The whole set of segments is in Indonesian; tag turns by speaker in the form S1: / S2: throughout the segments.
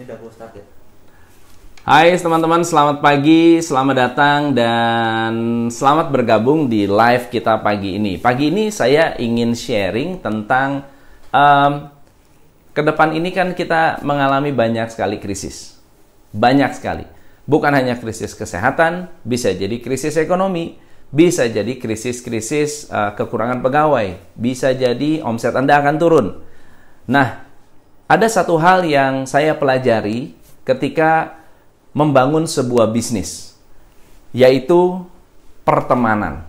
S1: Ini udah start ya.
S2: Hai teman-teman, selamat pagi, selamat datang dan selamat bergabung di live kita pagi ini. Pagi ini saya ingin sharing tentang um, ke depan ini kan kita mengalami banyak sekali krisis. Banyak sekali. Bukan hanya krisis kesehatan, bisa jadi krisis ekonomi, bisa jadi krisis-krisis uh, kekurangan pegawai, bisa jadi omset Anda akan turun. Nah, ada satu hal yang saya pelajari ketika membangun sebuah bisnis, yaitu pertemanan.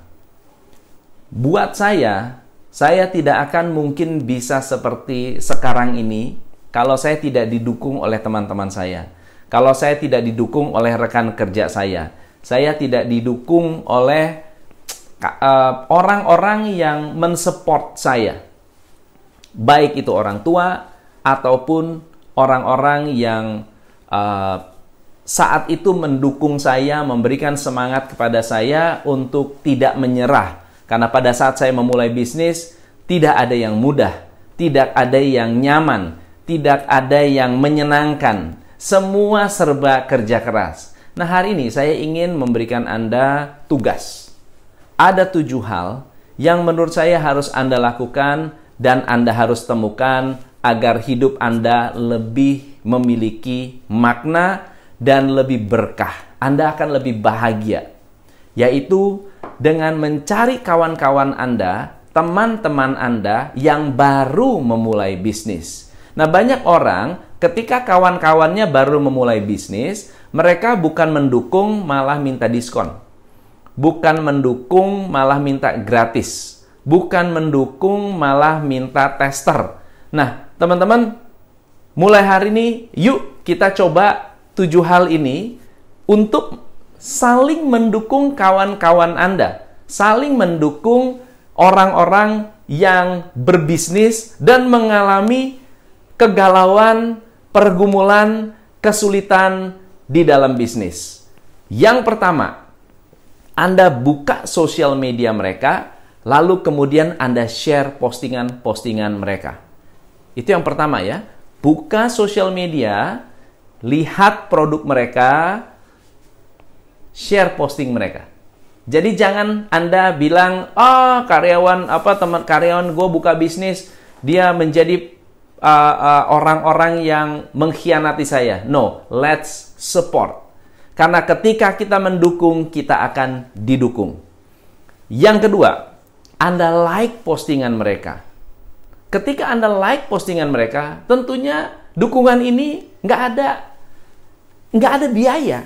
S2: Buat saya, saya tidak akan mungkin bisa seperti sekarang ini kalau saya tidak didukung oleh teman-teman saya. Kalau saya tidak didukung oleh rekan kerja saya. Saya tidak didukung oleh eh, orang-orang uh, yang mensupport saya. Baik itu orang tua ataupun orang-orang yang uh, saat itu mendukung saya, memberikan semangat kepada saya untuk tidak menyerah. Karena pada saat saya memulai bisnis, tidak ada yang mudah, tidak ada yang nyaman, tidak ada yang menyenangkan. Semua serba kerja keras. Nah, hari ini saya ingin memberikan Anda tugas. Ada tujuh hal yang menurut saya harus Anda lakukan dan Anda harus temukan agar hidup Anda lebih memiliki makna dan lebih berkah. Anda akan lebih bahagia, yaitu dengan mencari kawan-kawan Anda, teman-teman Anda yang baru memulai bisnis. Nah, banyak orang ketika kawan-kawannya baru memulai bisnis, mereka bukan mendukung, malah minta diskon. Bukan mendukung, malah minta gratis. Bukan mendukung, malah minta tester. Nah, teman-teman, mulai hari ini, yuk kita coba tujuh hal ini untuk saling mendukung kawan-kawan Anda, saling mendukung orang-orang yang berbisnis dan mengalami kegalauan, pergumulan, kesulitan di dalam bisnis. Yang pertama, Anda buka sosial media mereka, lalu kemudian Anda share postingan-postingan mereka. Itu yang pertama ya. Buka sosial media, lihat produk mereka, share posting mereka. Jadi jangan Anda bilang, "Oh, karyawan apa teman karyawan gue buka bisnis, dia menjadi uh, uh, orang-orang yang mengkhianati saya." No, let's support. Karena ketika kita mendukung, kita akan didukung. Yang kedua, Anda like postingan mereka. Ketika Anda like postingan mereka, tentunya dukungan ini nggak ada nggak ada biaya.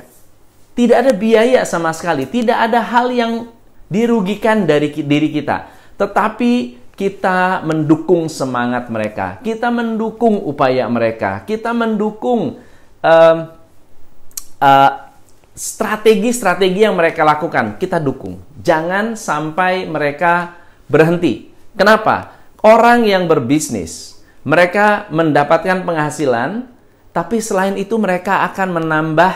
S2: Tidak ada biaya sama sekali. Tidak ada hal yang dirugikan dari diri kita. Tetapi kita mendukung semangat mereka. Kita mendukung upaya mereka. Kita mendukung uh, uh, strategi-strategi yang mereka lakukan. Kita dukung. Jangan sampai mereka berhenti. Kenapa? Orang yang berbisnis, mereka mendapatkan penghasilan tapi selain itu mereka akan menambah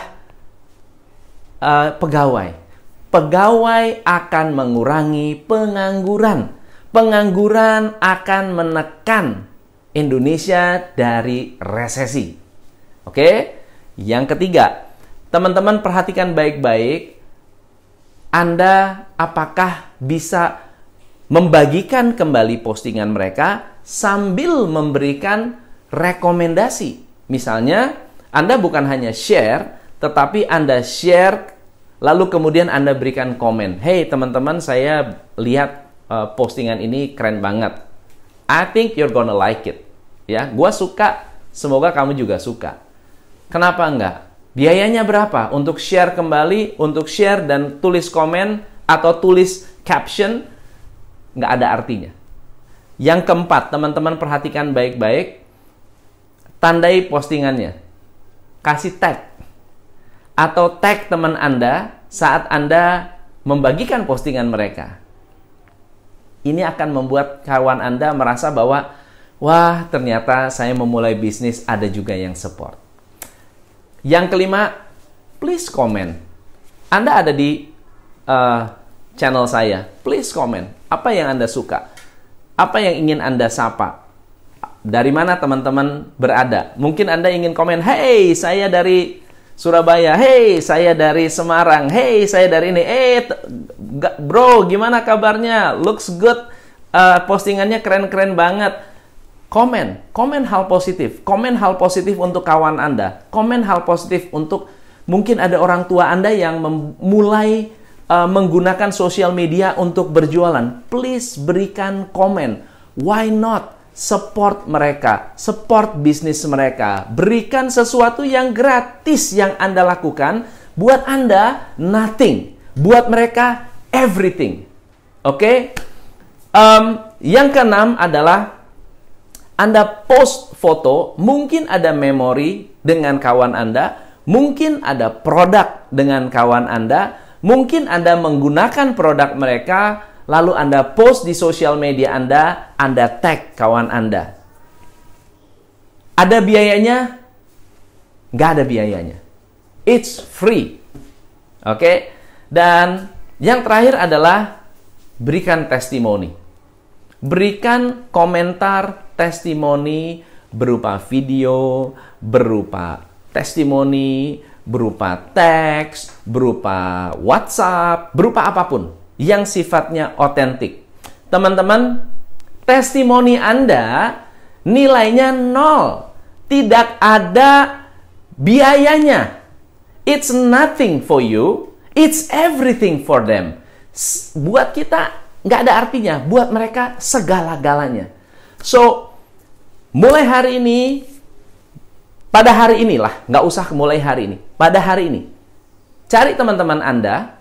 S2: uh, pegawai. Pegawai akan mengurangi pengangguran. Pengangguran akan menekan Indonesia dari resesi. Oke? Yang ketiga, teman-teman perhatikan baik-baik Anda apakah bisa membagikan kembali postingan mereka sambil memberikan rekomendasi Misalnya, Anda bukan hanya share, tetapi Anda share, lalu kemudian Anda berikan komen. Hey teman-teman, saya lihat uh, postingan ini keren banget. I think you're gonna like it. Ya, gua suka. Semoga kamu juga suka. Kenapa enggak? Biayanya berapa? Untuk share kembali, untuk share dan tulis komen atau tulis caption, nggak ada artinya. Yang keempat, teman-teman perhatikan baik-baik tandai postingannya. Kasih tag. Atau tag teman Anda saat Anda membagikan postingan mereka. Ini akan membuat kawan Anda merasa bahwa, wah ternyata saya memulai bisnis ada juga yang support. Yang kelima, please comment. Anda ada di uh, channel saya, please comment. Apa yang Anda suka? Apa yang ingin Anda sapa? dari mana teman-teman berada. Mungkin Anda ingin komen, "Hey, saya dari Surabaya. Hey, saya dari Semarang. Hey, saya dari ini. Eh, bro, gimana kabarnya? Looks good. Uh, postingannya keren-keren banget." Komen, komen hal positif. Komen hal positif untuk kawan Anda. Komen hal positif untuk mungkin ada orang tua Anda yang memulai uh, menggunakan sosial media untuk berjualan. Please berikan komen. Why not? support mereka, support bisnis mereka, berikan sesuatu yang gratis yang Anda lakukan, buat Anda nothing, buat mereka everything. Oke? Okay? Um, yang keenam adalah Anda post foto, mungkin ada memori dengan kawan Anda, mungkin ada produk dengan kawan Anda, mungkin Anda menggunakan produk mereka lalu Anda post di sosial media Anda, Anda tag kawan Anda. Ada biayanya? Nggak ada biayanya. It's free. Oke? Dan yang terakhir adalah berikan testimoni. Berikan komentar testimoni berupa video, berupa testimoni, berupa teks, berupa WhatsApp, berupa apa pun yang sifatnya otentik. Teman-teman, testimoni Anda nilainya nol. Tidak ada biayanya. It's nothing for you, it's everything for them. Buat kita nggak ada artinya, buat mereka segala-galanya. So, mulai hari ini, pada hari inilah, nggak usah mulai hari ini, pada hari ini, cari teman-teman Anda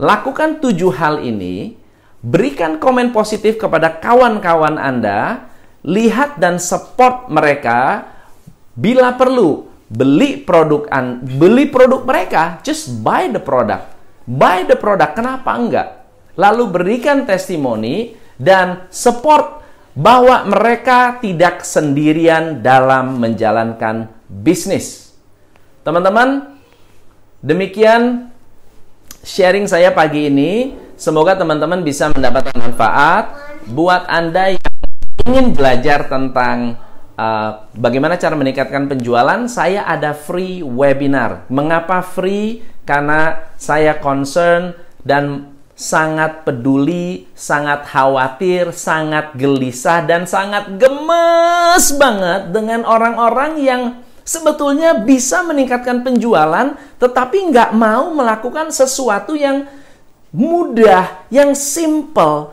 S2: Lakukan tujuh hal ini, berikan komen positif kepada kawan-kawan Anda, lihat dan support mereka. Bila perlu, beli produk an beli produk mereka, just buy the product. Buy the product, kenapa enggak? Lalu berikan testimoni dan support bahwa mereka tidak sendirian dalam menjalankan bisnis. Teman-teman, demikian sharing saya pagi ini. Semoga teman-teman bisa mendapatkan manfaat buat Anda yang ingin belajar tentang uh, bagaimana cara meningkatkan penjualan. Saya ada free webinar. Mengapa free? Karena saya concern dan sangat peduli, sangat khawatir, sangat gelisah, dan sangat gemes banget dengan orang-orang yang sebetulnya bisa meningkatkan penjualan, tetapi nggak mau melakukan sesuatu yang mudah, yang simple.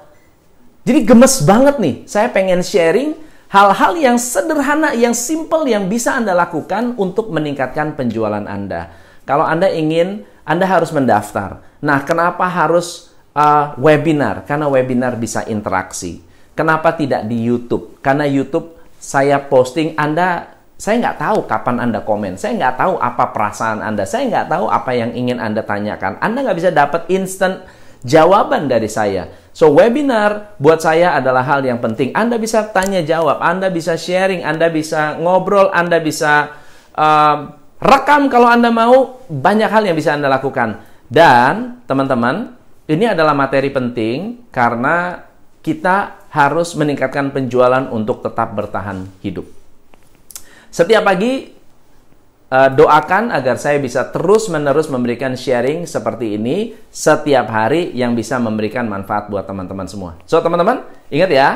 S2: Jadi gemes banget nih, saya pengen sharing hal-hal yang sederhana, yang simple yang bisa Anda lakukan untuk meningkatkan penjualan Anda. Kalau Anda ingin, Anda harus mendaftar. Nah, kenapa harus uh, webinar? Karena webinar bisa interaksi. Kenapa tidak di YouTube? Karena YouTube saya posting Anda saya nggak tahu kapan Anda komen. Saya nggak tahu apa perasaan Anda. Saya nggak tahu apa yang ingin Anda tanyakan. Anda nggak bisa dapat instant jawaban dari saya. So, webinar buat saya adalah hal yang penting. Anda bisa tanya jawab, Anda bisa sharing, Anda bisa ngobrol, Anda bisa uh, rekam kalau Anda mau. Banyak hal yang bisa Anda lakukan. Dan, teman-teman, ini adalah materi penting karena kita harus meningkatkan penjualan untuk tetap bertahan hidup. Setiap pagi uh, doakan agar saya bisa terus-menerus memberikan sharing seperti ini setiap hari yang bisa memberikan manfaat buat teman-teman semua. So, teman-teman, ingat ya,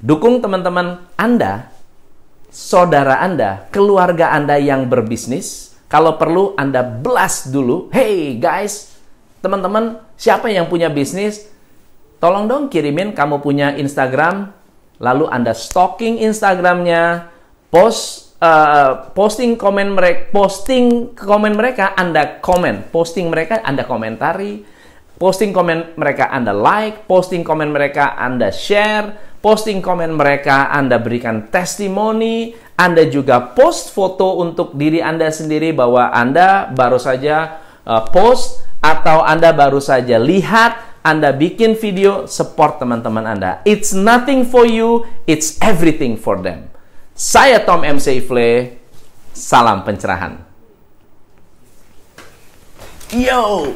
S2: dukung teman-teman Anda, saudara Anda, keluarga Anda yang berbisnis. Kalau perlu Anda blast dulu. Hey guys, teman-teman, siapa yang punya bisnis? Tolong dong kirimin kamu punya Instagram, lalu Anda stalking Instagramnya, post uh, posting komen mereka posting komen mereka Anda komen. Posting mereka Anda komentari. Posting komen mereka Anda like. Posting komen mereka Anda share. Posting komen mereka Anda berikan testimoni. Anda juga post foto untuk diri Anda sendiri bahwa Anda baru saja uh, post atau Anda baru saja lihat anda bikin video support teman-teman Anda. It's nothing for you, it's everything for them. Saya Tom M. Seifle, salam pencerahan. Yo!